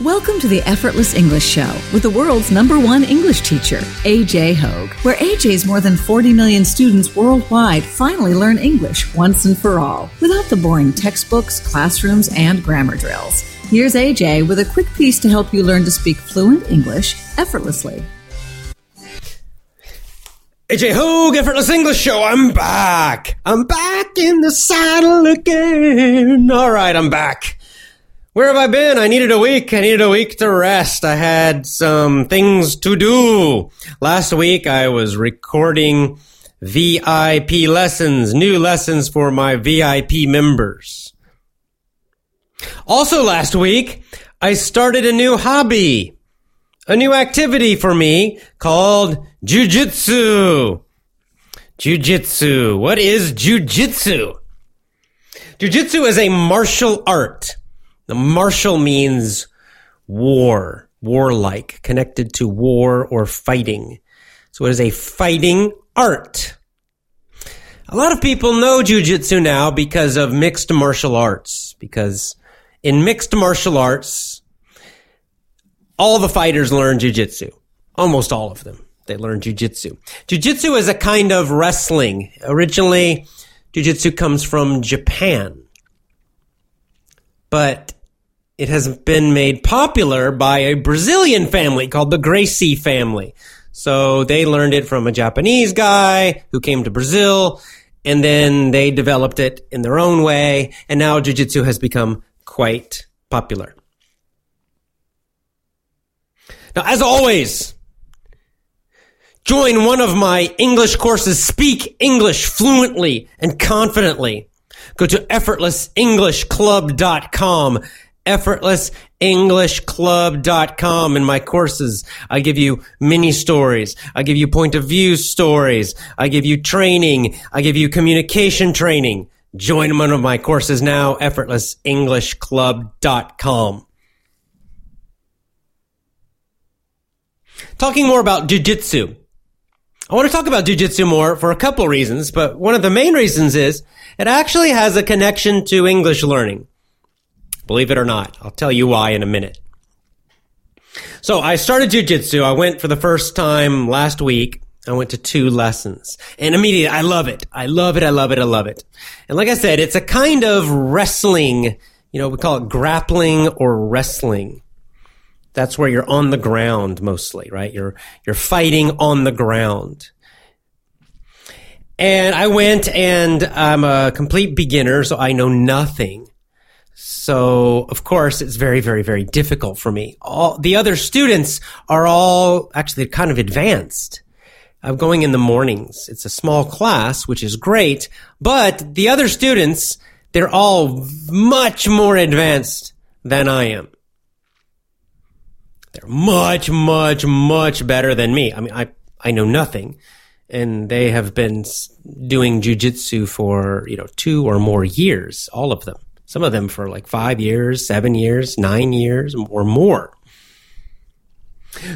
Welcome to the Effortless English Show with the world's number one English teacher, AJ Hoge, where AJ's more than 40 million students worldwide finally learn English once and for all without the boring textbooks, classrooms, and grammar drills. Here's AJ with a quick piece to help you learn to speak fluent English effortlessly. AJ Hoge, Effortless English Show. I'm back. I'm back in the saddle again. All right, I'm back. Where have I been? I needed a week. I needed a week to rest. I had some things to do. Last week I was recording VIP lessons, new lessons for my VIP members. Also last week, I started a new hobby, a new activity for me called jujitsu. Jujitsu. What is jujitsu? Jujitsu is a martial art. The martial means war, warlike, connected to war or fighting. So it is a fighting art. A lot of people know jujitsu now because of mixed martial arts, because in mixed martial arts, all the fighters learn jujitsu. Almost all of them. They learn jujitsu. Jujitsu is a kind of wrestling. Originally, jujitsu comes from Japan. But it has been made popular by a Brazilian family called the Gracie family. So they learned it from a Japanese guy who came to Brazil and then they developed it in their own way. And now jujitsu has become quite popular. Now, as always, join one of my English courses. Speak English fluently and confidently. Go to effortlessenglishclub.com effortlessenglishclub.com in my courses. I give you mini stories. I give you point of view stories. I give you training. I give you communication training. Join one of my courses now, effortlessenglishclub.com. Talking more about jujitsu. I want to talk about jujitsu more for a couple reasons, but one of the main reasons is it actually has a connection to English learning. Believe it or not. I'll tell you why in a minute. So I started jujitsu. I went for the first time last week. I went to two lessons and immediately I love it. I love it. I love it. I love it. And like I said, it's a kind of wrestling, you know, we call it grappling or wrestling. That's where you're on the ground mostly, right? You're, you're fighting on the ground. And I went and I'm a complete beginner, so I know nothing. So, of course, it's very, very, very difficult for me. All the other students are all actually kind of advanced. I'm going in the mornings. It's a small class, which is great, but the other students, they're all much more advanced than I am. They're much, much, much better than me. I mean, I, I know nothing and they have been doing jujitsu for, you know, two or more years, all of them. Some of them for like five years, seven years, nine years, or more.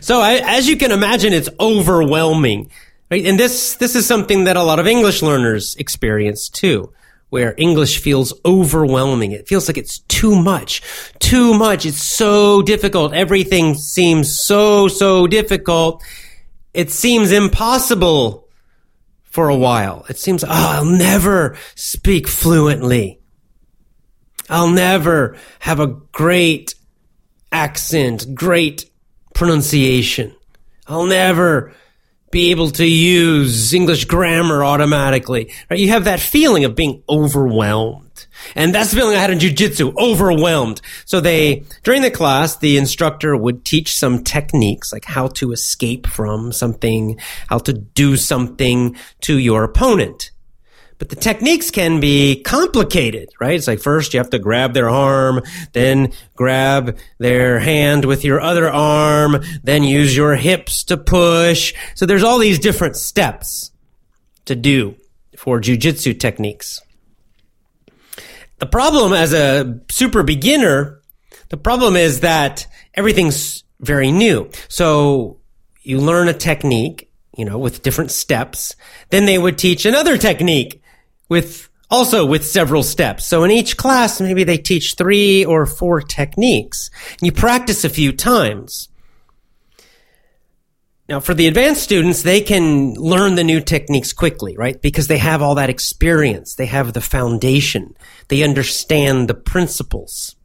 So I, as you can imagine, it's overwhelming. Right? And this, this is something that a lot of English learners experience too, where English feels overwhelming. It feels like it's too much, too much. It's so difficult. Everything seems so, so difficult. It seems impossible for a while. It seems, oh, I'll never speak fluently. I'll never have a great accent, great pronunciation. I'll never be able to use English grammar automatically. Right? You have that feeling of being overwhelmed. And that's the feeling I had in jujitsu, overwhelmed. So they, during the class, the instructor would teach some techniques, like how to escape from something, how to do something to your opponent. But the techniques can be complicated, right? It's like first you have to grab their arm, then grab their hand with your other arm, then use your hips to push. So there's all these different steps to do for jujitsu techniques. The problem as a super beginner, the problem is that everything's very new. So you learn a technique, you know, with different steps. Then they would teach another technique with Also with several steps. So in each class, maybe they teach three or four techniques. And you practice a few times. Now, for the advanced students, they can learn the new techniques quickly, right? Because they have all that experience. They have the foundation. They understand the principles.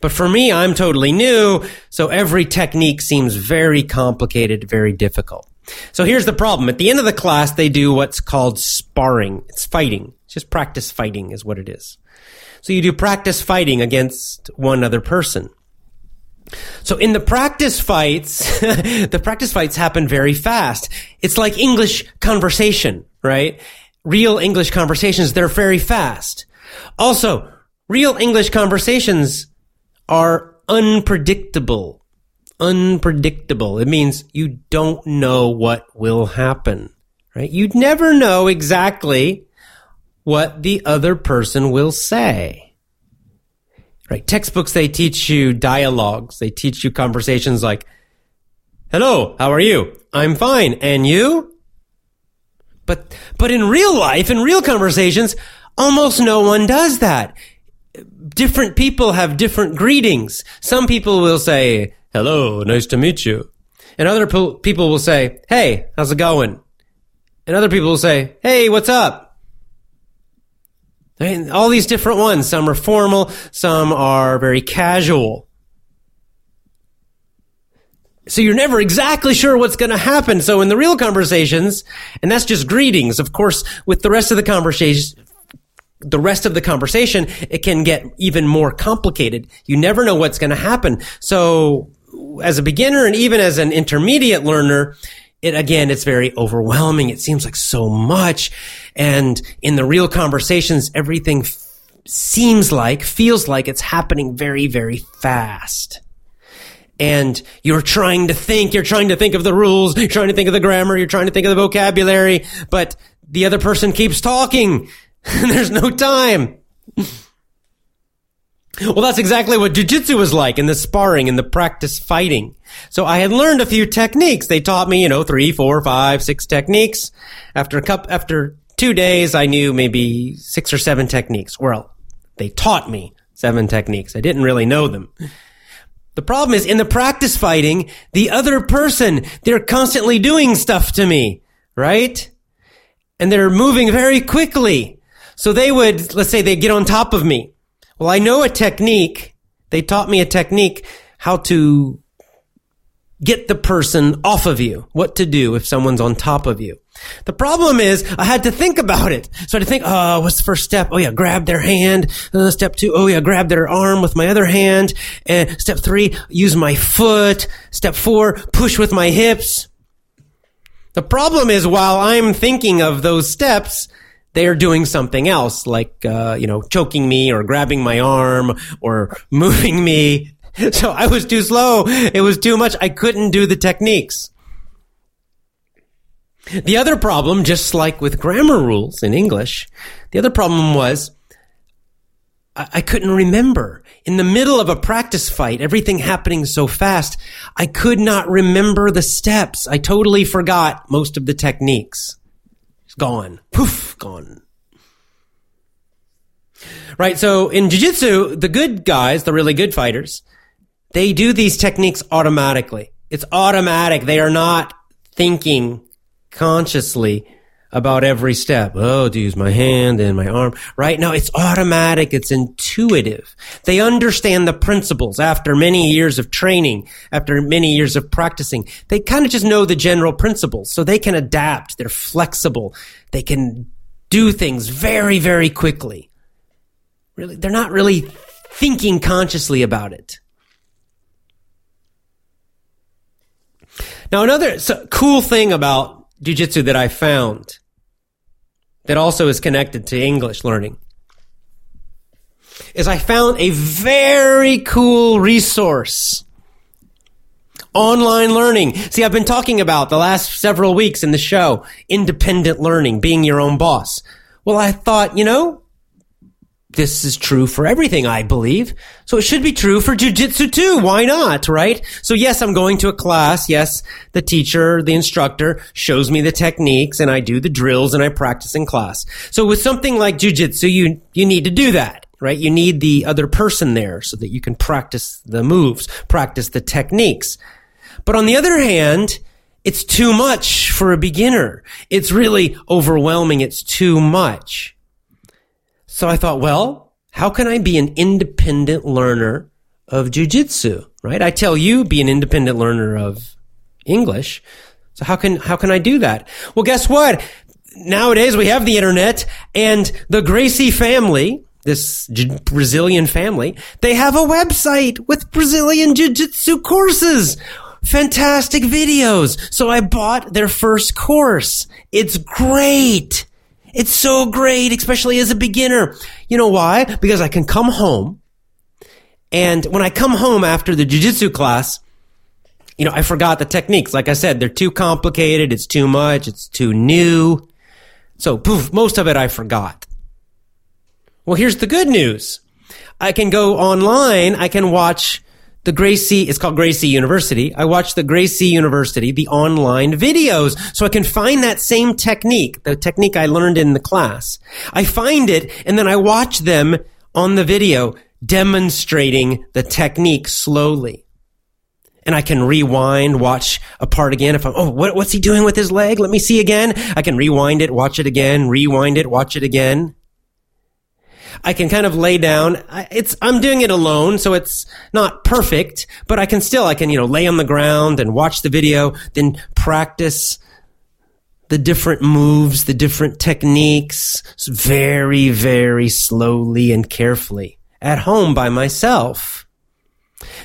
But for me, I'm totally new, so every technique seems very complicated, very difficult. So here's the problem. At the end of the class, they do what's called sparring. It's fighting. It's just practice fighting is what it is. So you do practice fighting against one other person. So in the practice fights, the practice fights happen very fast. It's like English conversation, right? Real English conversations, they're very fast. Also, real English conversations are unpredictable. Unpredictable. It means you don't know what will happen, right? You'd never know exactly what the other person will say. Right. Textbooks, they teach you dialogues. They teach you conversations like, hello, how are you? I'm fine. And you? But, but in real life, in real conversations, almost no one does that. Different people have different greetings. Some people will say, hello, nice to meet you. And other people will say, hey, how's it going? And other people will say, hey, what's up? all these different ones. Some are formal, some are very casual. So you're never exactly sure what's going to happen. So in the real conversations, and that's just greetings, of course, with the rest of the conversation, the rest of the conversation, it can get even more complicated. You never know what's going to happen. So as a beginner and even as an intermediate learner, it again, it's very overwhelming. It seems like so much. And in the real conversations, everything f- seems like, feels like it's happening very, very fast. And you're trying to think, you're trying to think of the rules, you're trying to think of the grammar, you're trying to think of the vocabulary, but the other person keeps talking. There's no time. Well, that's exactly what jujitsu was like in the sparring and the practice fighting. So I had learned a few techniques. They taught me, you know, three, four, five, six techniques. After a cup, after two days, I knew maybe six or seven techniques. Well, they taught me seven techniques. I didn't really know them. The problem is in the practice fighting, the other person, they're constantly doing stuff to me, right? And they're moving very quickly. So they would, let's say they get on top of me well, I know a technique. They taught me a technique how to get the person off of you, what to do if someone's on top of you. The problem is I had to think about it. So I had to think, oh, what's the first step? Oh yeah, grab their hand. Uh, step two, oh yeah, grab their arm with my other hand. And step three, use my foot. Step four, push with my hips. The problem is while I'm thinking of those steps, they are doing something else, like, uh, you know, choking me or grabbing my arm or moving me. So I was too slow. It was too much. I couldn't do the techniques. The other problem, just like with grammar rules in English, the other problem was I, I couldn't remember. In the middle of a practice fight, everything happening so fast, I could not remember the steps. I totally forgot most of the techniques gone. Poof, gone. Right. So in jiu-jitsu, the good guys, the really good fighters, they do these techniques automatically. It's automatic. They are not thinking consciously about every step. Oh, to use my hand and my arm, right? No, it's automatic. It's intuitive. They understand the principles after many years of training, after many years of practicing. They kind of just know the general principles. So they can adapt. They're flexible. They can do things very, very quickly. Really, they're not really thinking consciously about it. Now, another cool thing about jujitsu that I found that also is connected to English learning is I found a very cool resource. Online learning. See, I've been talking about the last several weeks in the show, independent learning, being your own boss. Well, I thought, you know, this is true for everything, I believe. So it should be true for jujitsu too. Why not? Right? So yes, I'm going to a class. Yes, the teacher, the instructor shows me the techniques and I do the drills and I practice in class. So with something like jujitsu, you, you need to do that, right? You need the other person there so that you can practice the moves, practice the techniques. But on the other hand, it's too much for a beginner. It's really overwhelming. It's too much. So I thought, well, how can I be an independent learner of jujitsu? Right? I tell you, be an independent learner of English. So how can, how can I do that? Well, guess what? Nowadays we have the internet and the Gracie family, this J- Brazilian family, they have a website with Brazilian jiu-jitsu courses. Fantastic videos. So I bought their first course. It's great. It's so great, especially as a beginner. You know why? Because I can come home and when I come home after the jujitsu class, you know, I forgot the techniques. Like I said, they're too complicated. It's too much. It's too new. So poof, most of it I forgot. Well, here's the good news. I can go online. I can watch the Gracie, it's called Gracie University. I watch the Gracie University, the online videos, so I can find that same technique, the technique I learned in the class. I find it and then I watch them on the video demonstrating the technique slowly. And I can rewind, watch a part again. If I'm, oh, what, what's he doing with his leg? Let me see again. I can rewind it, watch it again, rewind it, watch it again. I can kind of lay down. It's, I'm doing it alone, so it's not perfect, but I can still, I can, you know, lay on the ground and watch the video, then practice the different moves, the different techniques very, very slowly and carefully at home by myself.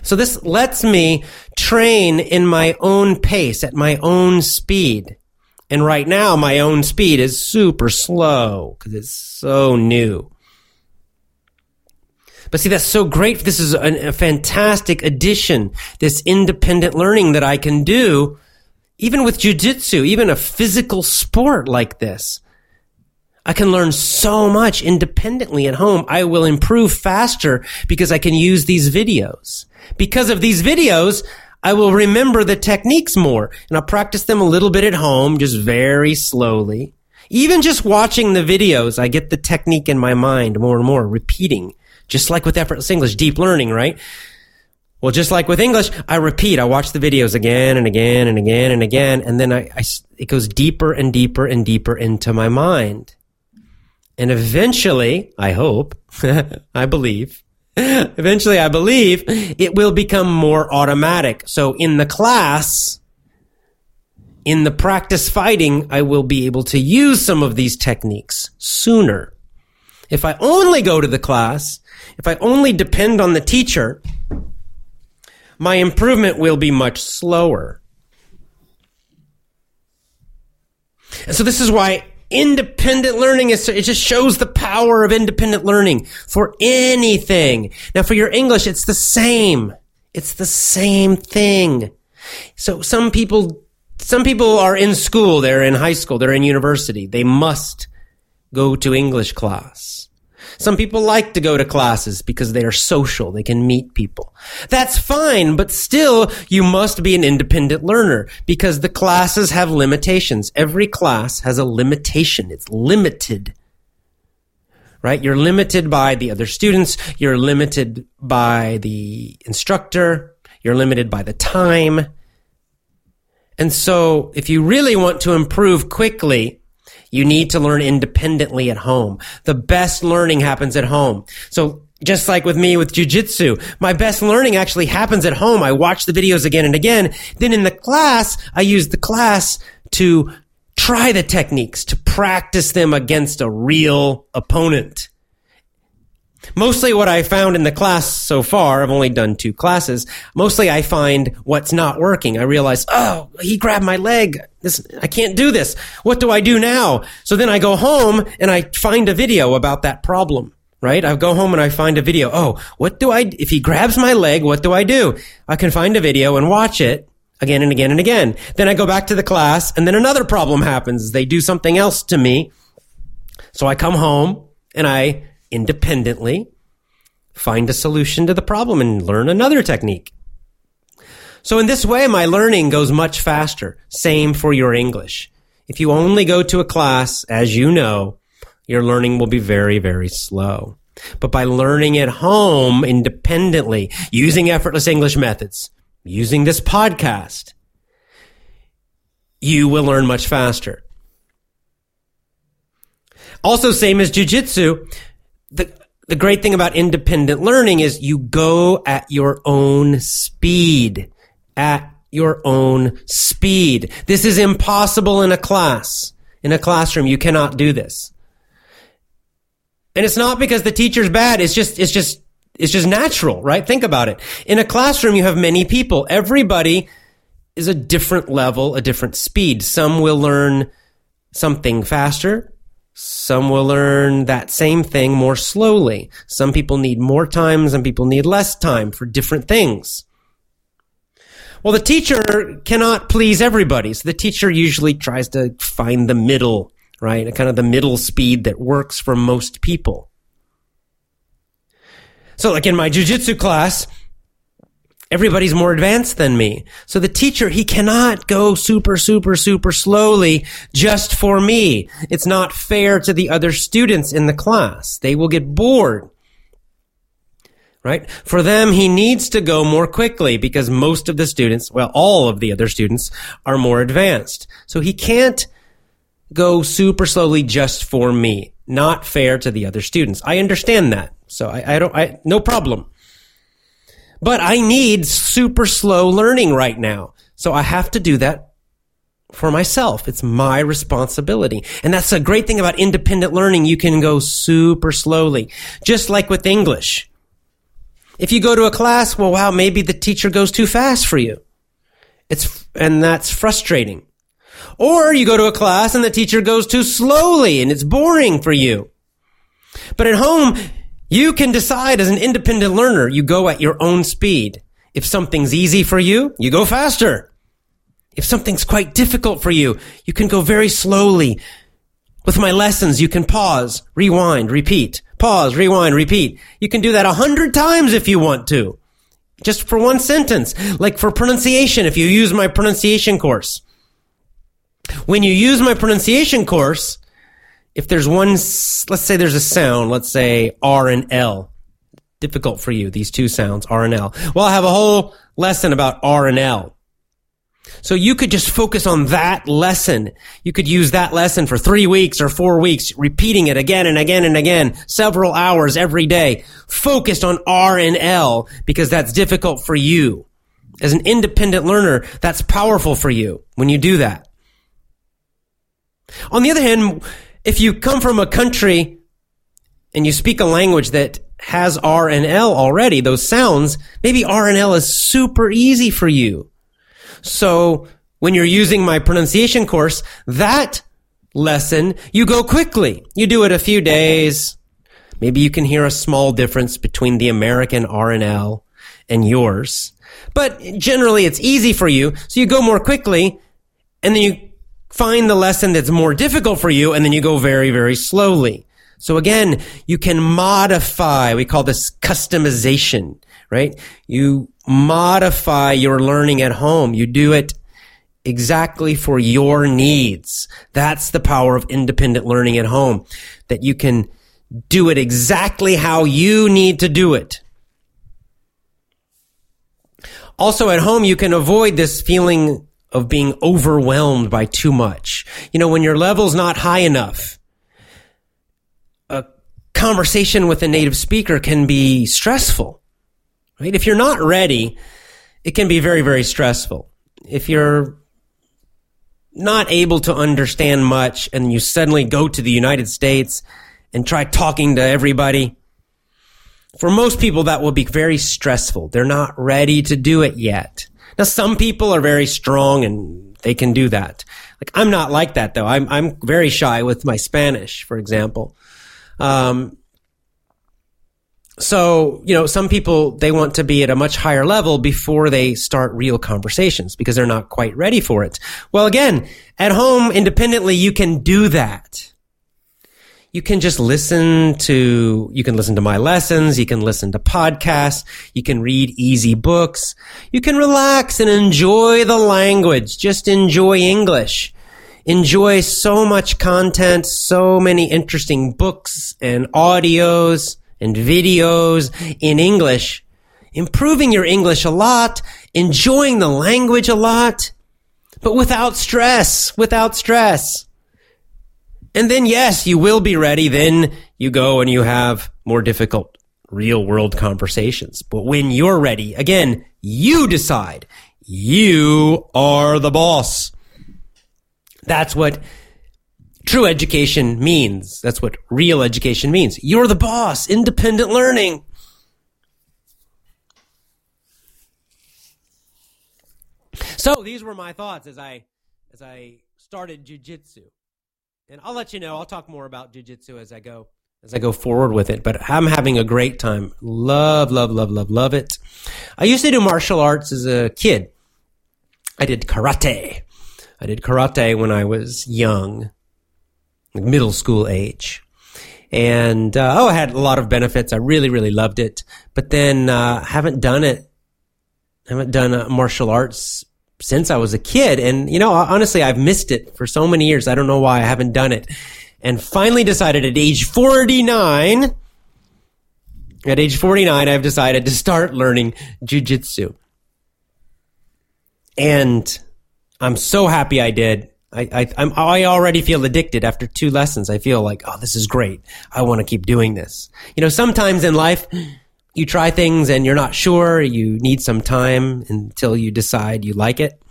So this lets me train in my own pace, at my own speed. And right now, my own speed is super slow because it's so new. But see, that's so great. This is a, a fantastic addition. This independent learning that I can do, even with jujitsu, even a physical sport like this. I can learn so much independently at home. I will improve faster because I can use these videos. Because of these videos, I will remember the techniques more and I'll practice them a little bit at home, just very slowly. Even just watching the videos, I get the technique in my mind more and more, repeating just like with effortless English, deep learning, right? Well, just like with English, I repeat, I watch the videos again and again and again and again, and then I, I, it goes deeper and deeper and deeper into my mind. And eventually, I hope, I believe, eventually I believe it will become more automatic. So in the class, in the practice fighting, I will be able to use some of these techniques sooner. If I only go to the class, if I only depend on the teacher, my improvement will be much slower. And so this is why independent learning is, it just shows the power of independent learning for anything. Now for your English, it's the same. It's the same thing. So some people, some people are in school, they're in high school, they're in university. They must go to English class. Some people like to go to classes because they are social. They can meet people. That's fine, but still you must be an independent learner because the classes have limitations. Every class has a limitation. It's limited. Right? You're limited by the other students. You're limited by the instructor. You're limited by the time. And so if you really want to improve quickly, you need to learn independently at home. The best learning happens at home. So just like with me with jujitsu, my best learning actually happens at home. I watch the videos again and again. Then in the class, I use the class to try the techniques, to practice them against a real opponent. Mostly what I found in the class so far, I've only done two classes. Mostly I find what's not working. I realize, oh, he grabbed my leg. This, I can't do this. What do I do now? So then I go home and I find a video about that problem, right? I go home and I find a video. Oh, what do I, if he grabs my leg, what do I do? I can find a video and watch it again and again and again. Then I go back to the class and then another problem happens. They do something else to me. So I come home and I independently, find a solution to the problem and learn another technique. So in this way, my learning goes much faster. Same for your English. If you only go to a class, as you know, your learning will be very, very slow. But by learning at home independently, using effortless English methods, using this podcast, you will learn much faster. Also, same as jujitsu, the, the great thing about independent learning is you go at your own speed. At your own speed. This is impossible in a class. In a classroom, you cannot do this. And it's not because the teacher's bad. It's just, it's just, it's just natural, right? Think about it. In a classroom, you have many people. Everybody is a different level, a different speed. Some will learn something faster. Some will learn that same thing more slowly. Some people need more time. Some people need less time for different things. Well, the teacher cannot please everybody. So the teacher usually tries to find the middle, right? Kind of the middle speed that works for most people. So like in my jujitsu class, everybody's more advanced than me. So the teacher, he cannot go super, super, super slowly just for me. It's not fair to the other students in the class. They will get bored. Right? For them, he needs to go more quickly because most of the students, well, all of the other students are more advanced. So he can't go super slowly just for me. Not fair to the other students. I understand that. So I, I don't, I, no problem. But I need super slow learning right now. So I have to do that for myself. It's my responsibility. And that's a great thing about independent learning. You can go super slowly. Just like with English. If you go to a class, well, wow, maybe the teacher goes too fast for you. It's, and that's frustrating. Or you go to a class and the teacher goes too slowly and it's boring for you. But at home, you can decide as an independent learner, you go at your own speed. If something's easy for you, you go faster. If something's quite difficult for you, you can go very slowly. With my lessons, you can pause, rewind, repeat, pause, rewind, repeat. You can do that a hundred times if you want to. Just for one sentence. Like for pronunciation, if you use my pronunciation course. When you use my pronunciation course, if there's one, let's say there's a sound, let's say R and L, difficult for you, these two sounds, R and L. Well, I have a whole lesson about R and L. So you could just focus on that lesson. You could use that lesson for three weeks or four weeks, repeating it again and again and again, several hours every day, focused on R and L because that's difficult for you. As an independent learner, that's powerful for you when you do that. On the other hand, if you come from a country and you speak a language that has R and L already, those sounds, maybe R and L is super easy for you. So when you're using my pronunciation course, that lesson, you go quickly. You do it a few days. Maybe you can hear a small difference between the American R and L and yours. But generally it's easy for you. So you go more quickly and then you find the lesson that's more difficult for you and then you go very, very slowly. So again, you can modify, we call this customization, right? You modify your learning at home. You do it exactly for your needs. That's the power of independent learning at home, that you can do it exactly how you need to do it. Also at home, you can avoid this feeling of being overwhelmed by too much. You know, when your level's not high enough, a conversation with a native speaker can be stressful, right? If you're not ready, it can be very, very stressful. If you're not able to understand much and you suddenly go to the United States and try talking to everybody, for most people that will be very stressful. They're not ready to do it yet. Now, some people are very strong and they can do that. Like, I'm not like that though. I'm, I'm very shy with my Spanish, for example. Um, so, you know, some people, they want to be at a much higher level before they start real conversations because they're not quite ready for it. Well, again, at home, independently, you can do that. You can just listen to, you can listen to my lessons. You can listen to podcasts. You can read easy books. You can relax and enjoy the language. Just enjoy English. Enjoy so much content, so many interesting books and audios and videos in English. Improving your English a lot, enjoying the language a lot, but without stress, without stress. And then, yes, you will be ready. Then you go and you have more difficult real world conversations. But when you're ready, again, you decide. You are the boss. That's what true education means. That's what real education means. You're the boss. Independent learning. So these were my thoughts as I as I started jujitsu and I'll let you know. I'll talk more about jujitsu as I go as I go forward with it. But I'm having a great time. Love, love, love, love, love it. I used to do martial arts as a kid. I did karate. I did karate when I was young, middle school age. And uh, oh, I had a lot of benefits. I really, really loved it. But then uh, haven't done it. Haven't done uh, martial arts since I was a kid. And, you know, honestly, I've missed it for so many years. I don't know why I haven't done it. And finally decided at age 49, at age 49, I've decided to start learning jujitsu. And I'm so happy I did. I, I, I'm, I already feel addicted after two lessons. I feel like, oh, this is great. I want to keep doing this. You know, sometimes in life, you try things and you're not sure. You need some time until you decide you like it.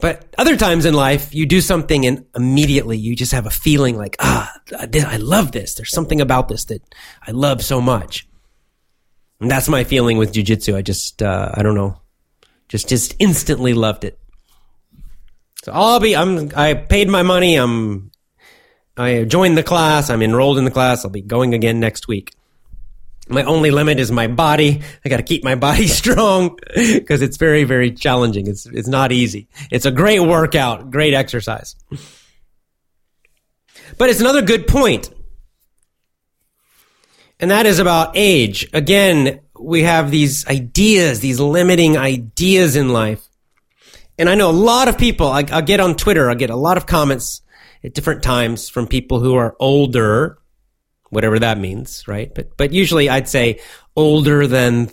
But other times in life, you do something and immediately you just have a feeling like, ah, I love this. There's something about this that I love so much. And that's my feeling with jujitsu. I just, uh, I don't know, just, just instantly loved it. So I'll be, I'm, I paid my money. I'm, I joined the class. I'm enrolled in the class. I'll be going again next week. My only limit is my body. I got to keep my body strong because it's very, very challenging. It's, it's not easy. It's a great workout, great exercise. But it's another good point. And that is about age. Again, we have these ideas, these limiting ideas in life. And I know a lot of people, I, will get on Twitter, I'll get a lot of comments at different times from people who are older whatever that means, right? But but usually I'd say older than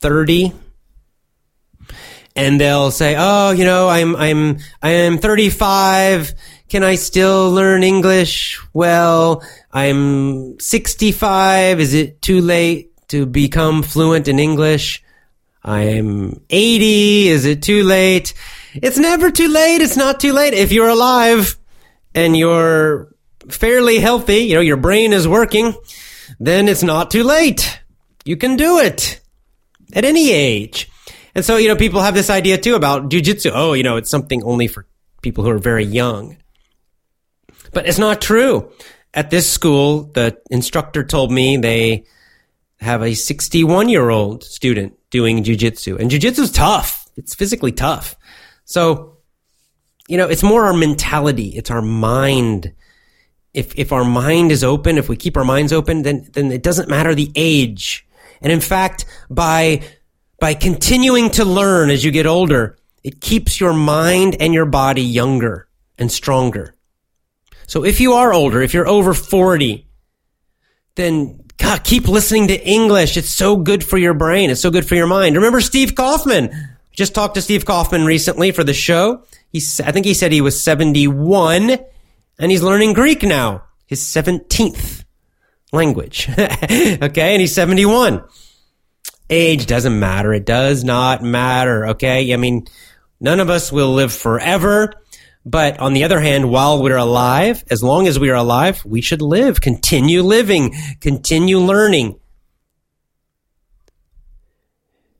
30 and they'll say, "Oh, you know, I'm I'm I am 35. Can I still learn English?" Well, I'm 65. Is it too late to become fluent in English? I'm 80. Is it too late? It's never too late. It's not too late if you're alive and you're fairly healthy, you know, your brain is working, then it's not too late. You can do it at any age. And so, you know, people have this idea too about jujitsu. Oh, you know, it's something only for people who are very young. But it's not true. At this school, the instructor told me they have a 61 year old student doing jujitsu. And jujitsu is tough. It's physically tough. So, you know, it's more our mentality. It's our mind if if our mind is open, if we keep our minds open, then then it doesn't matter the age. And in fact, by by continuing to learn as you get older, it keeps your mind and your body younger and stronger. So if you are older, if you're over 40, then God, keep listening to English. It's so good for your brain. It's so good for your mind. Remember Steve Kaufmann? Just talked to Steve Kaufmann recently for the show. He's, I think he said he was 71 and he's learning Greek now, his 17th language. okay. And he's 71. Age doesn't matter. It does not matter. Okay. I mean, none of us will live forever. But on the other hand, while we're alive, as long as we are alive, we should live, continue living, continue learning,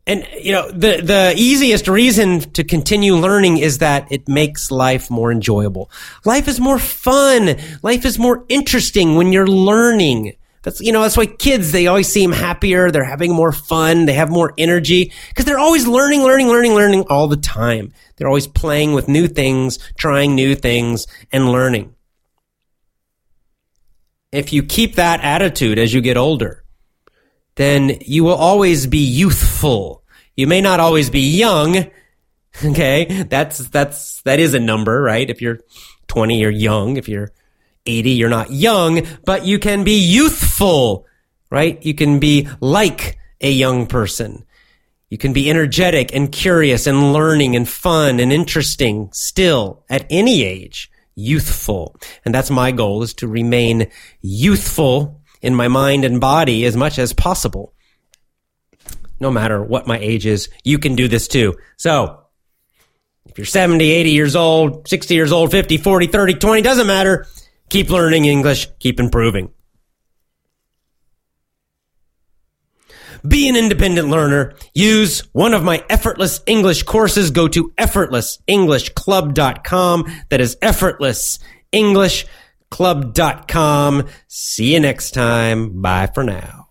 and you know the the easiest reason to continue learning is that it makes life more enjoyable. Life is more fun. Life is more interesting when you're learning. That's you know that's why kids they always seem happier. They're having more fun. They have more energy because they're always learning, learning, learning, learning all the time. They're always playing with new things, trying new things, and learning. if you keep that attitude as you get older, then you will always be youthful. You may not always be young. Okay. That's, that's, that is a number, right? If you're 20, you're young. If you're 80, you're not young, but you can be youthful, right? You can be like a young person. You can be energetic and curious and learning and fun and interesting still at any age, youthful. And that's my goal is to remain youthful in my mind and body as much as possible. No matter what my age is, you can do this too. So, if you're 70, 80 years old, 60 years old, 50, 40, 30, 20, doesn't matter. Keep learning English, keep improving. Be an independent learner. Use one of my effortless English courses. Go to effortlessenglishclub.com. That is effortlessenglishclub.com. See you next time. Bye for now.